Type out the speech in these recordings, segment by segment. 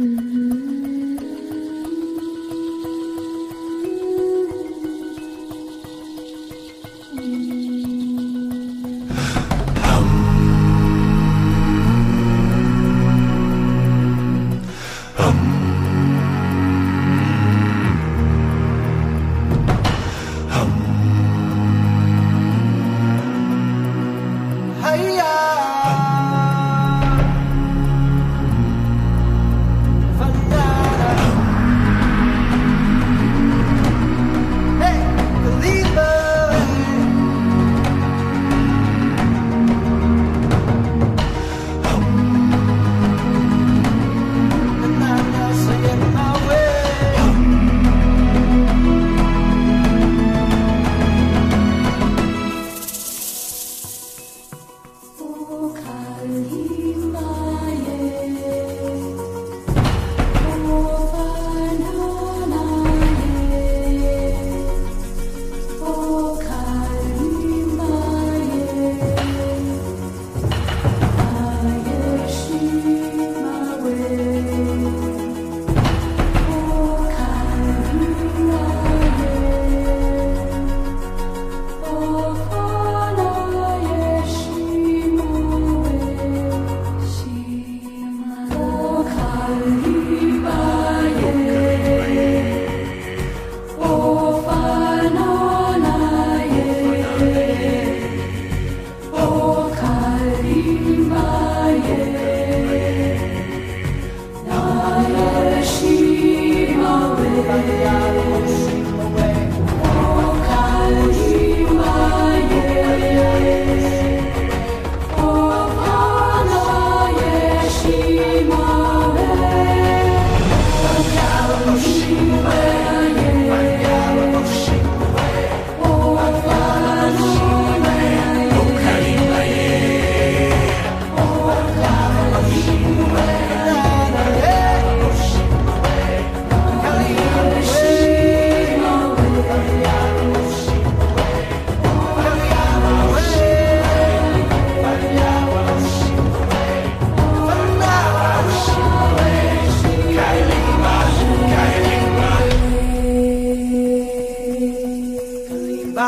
Mm-hmm.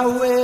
She